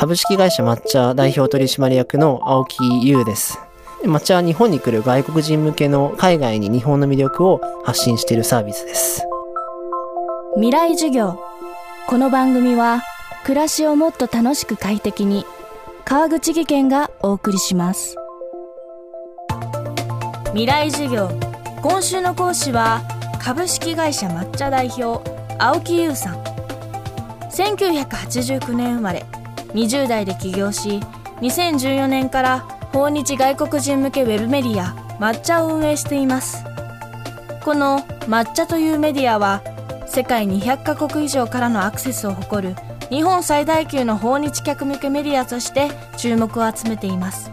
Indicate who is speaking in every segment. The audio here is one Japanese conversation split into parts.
Speaker 1: 株式会社抹茶代表取締役の青木優です。抹茶は日本に来る外国人向けの海外に日本の魅力を発信しているサービスです。
Speaker 2: 未来授業。この番組は暮らしをもっと楽しく快適に川口義賢がお送りします。未来授業。今週の講師は株式会社抹茶代表青木優さん。1989年生まれ。20代で起業し2014年から訪日外国人向けウェブメディア抹茶を運営しています。この抹茶というメディアは世界200カ国以上からのアクセスを誇る日本最大級の訪日客向けメディアとして注目を集めています。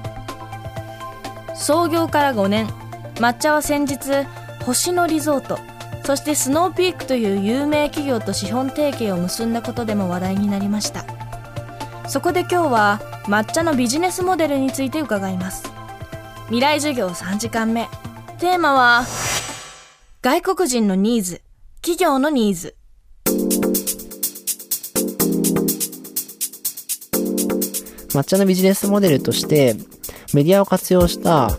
Speaker 2: 創業から5年抹茶は先日星野リゾートそしてスノーピークという有名企業と資本提携を結んだことでも話題になりました。そこで今日は抹茶のビジネスモデルについて伺います。未来授業3時間目。テーマは外国人のニーズ。企業のニーズ。
Speaker 1: 抹茶のビジネスモデルとしてメディアを活用した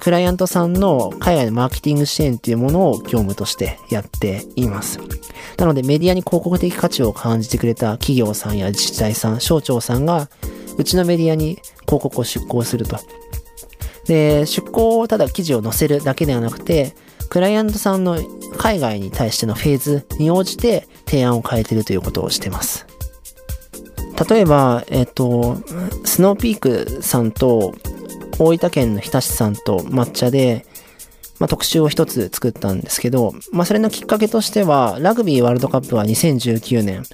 Speaker 1: クライアントさんの海外のマーケティング支援というものを業務としてやっています。なのでメディアに広告的価値を感じてくれた企業さんや自治体さん、省庁さんが、うちのメディアに広告を出稿すると。で、出稿をただ記事を載せるだけではなくて、クライアントさんの海外に対してのフェーズに応じて提案を変えてるということをしてます。例えば、えっ、と、スノーピークさんと大分県の日田市さんと抹茶でまあ、特集を一つ作ったんですけど、まあ、それのきっかけとしては、ラグビーワールドカップは2019年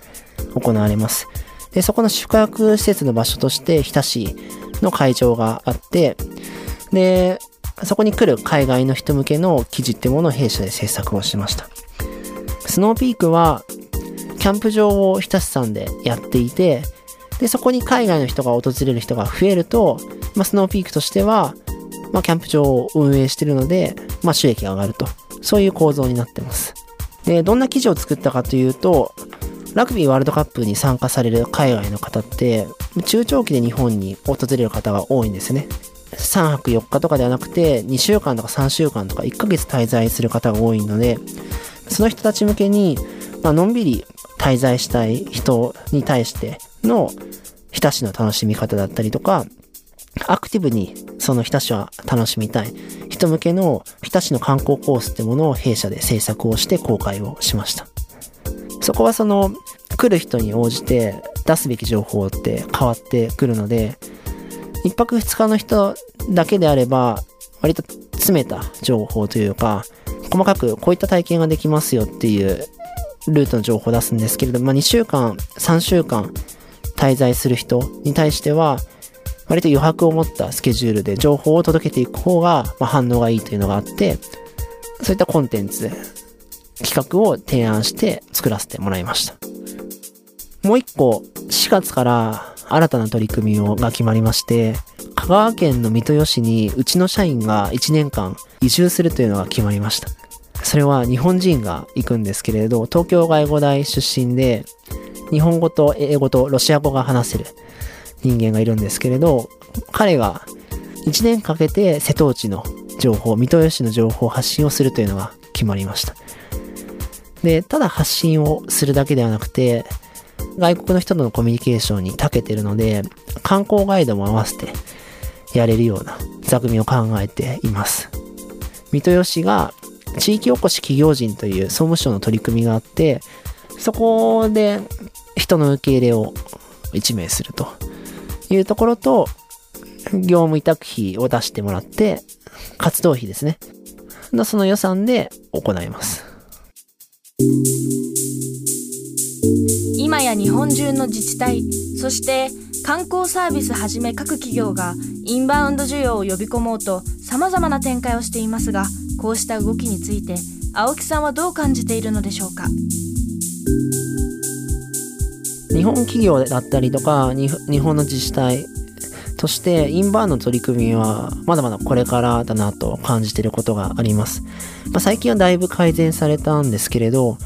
Speaker 1: 行われます。で、そこの宿泊施設の場所として、日田市の会場があって、で、そこに来る海外の人向けの記事ってものを弊社で制作をしました。スノーピークは、キャンプ場を日田市さんでやっていて、で、そこに海外の人が訪れる人が増えると、まあ、スノーピークとしては、まあ、キャンプ場を運営しているので、まあ、収益が上がると。そういう構造になってます。で、どんな記事を作ったかというと、ラグビーワールドカップに参加される海外の方って、中長期で日本に訪れる方が多いんですね。3泊4日とかではなくて、2週間とか3週間とか1ヶ月滞在する方が多いので、その人たち向けに、まあのんびり滞在したい人に対しての、日しの楽しみ方だったりとか、アクティブにその日田市は楽しみたい人向けの日田市の観光コースってものを弊社で制作をして公開をしました。そこはその来る人に応じて出すべき情報って変わってくるので、一泊二日の人だけであれば割と詰めた情報というか、細かくこういった体験ができますよっていうルートの情報を出すんですけれども、まあ、2週間、3週間滞在する人に対しては、割と余白を持ったスケジュールで情報を届けていく方が、まあ、反応がいいというのがあって、そういったコンテンツ、企画を提案して作らせてもらいました。もう一個、4月から新たな取り組みが決まりまして、香川県の三豊市にうちの社員が1年間移住するというのが決まりました。それは日本人が行くんですけれど、東京外語大出身で、日本語と英語とロシア語が話せる人間がいるんですけれど、彼が1年かけて瀬戸内の情報、三豊市の情報を発信をするというのが決まりました。で、ただ発信をするだけではなくて、外国の人とのコミュニケーションに長けてるので、観光ガイドも合わせてやれるような座組を考えています。三豊市が地域おこし企業人という総務省の取り組みがあって、そこで人の受け入れを1名するというところと、業務委託費を出してもらって、活動費ですね。その予算で行います。
Speaker 2: 今や日本中の自治体、そして観光サービスはじめ各企業がインバウンド需要を呼び込もうと様々な展開をしていますが、こうした動きについて青木さんはどう感じているのでしょうか？
Speaker 1: 日本企業だったりとか日本の自治体そしてインバウンドの取り組みはまだまだこれからだなと感じていることがあります、まあ、最近はだいぶ改善されたんですけれど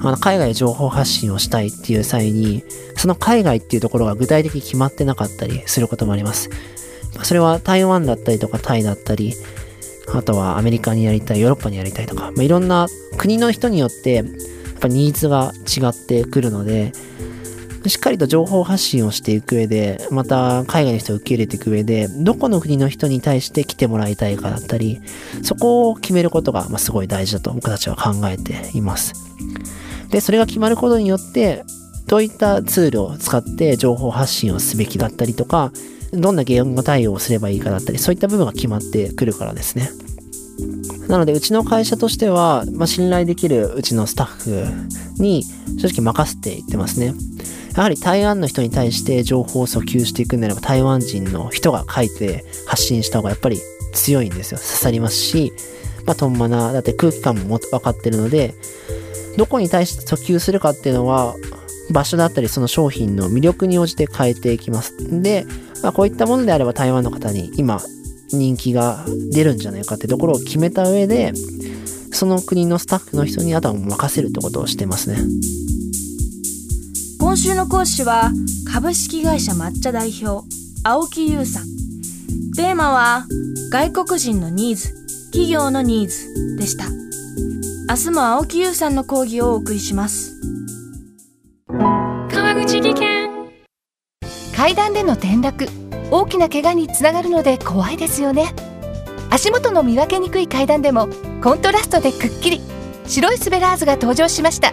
Speaker 1: あの海外で情報発信をしたいっていう際に、その海外っていうところが具体的に決まってなかったりすることもあります。それは台湾だったりとかタイだったり、あとはアメリカにやりたい、ヨーロッパにやりたいとか、まあ、いろんな国の人によって、やっぱニーズが違ってくるので、しっかりと情報発信をしていく上で、また海外の人を受け入れていく上で、どこの国の人に対して来てもらいたいかだったり、そこを決めることが、ますごい大事だと僕たちは考えています。で、それが決まることによって、どういったツールを使って情報発信をすべきだったりとか、どんな言語対応をすればいいかだったり、そういった部分が決まってくるからですね。なので、うちの会社としては、まあ、信頼できるうちのスタッフに正直任せていってますね。やはり台湾の人に対して情報を訴求していくんであれば、台湾人の人が書いて発信した方がやっぱり強いんですよ。刺さりますし、まあ、トンマナ、だって空気感も分かってるので、どこに対して訴求するかっていうのは、場所だったりその商品の魅力に応じて変えていきます。で、まあ、こういったものであれば台湾の方に今人気が出るんじゃないかってところを決めた上で、その国のスタッフの人にあとは任せるってことをしてますね。
Speaker 2: 今週の講師は株式会社抹茶代表青木優さん。テーマは外国人のニーズ、企業のニーズでした。明日も青木優さんの講義をお送りします。
Speaker 3: 川口技研階段での転落大きな怪我につながるので怖いですよね足元の見分けにくい階段でもコントラストでくっきり白いスベラーズが登場しました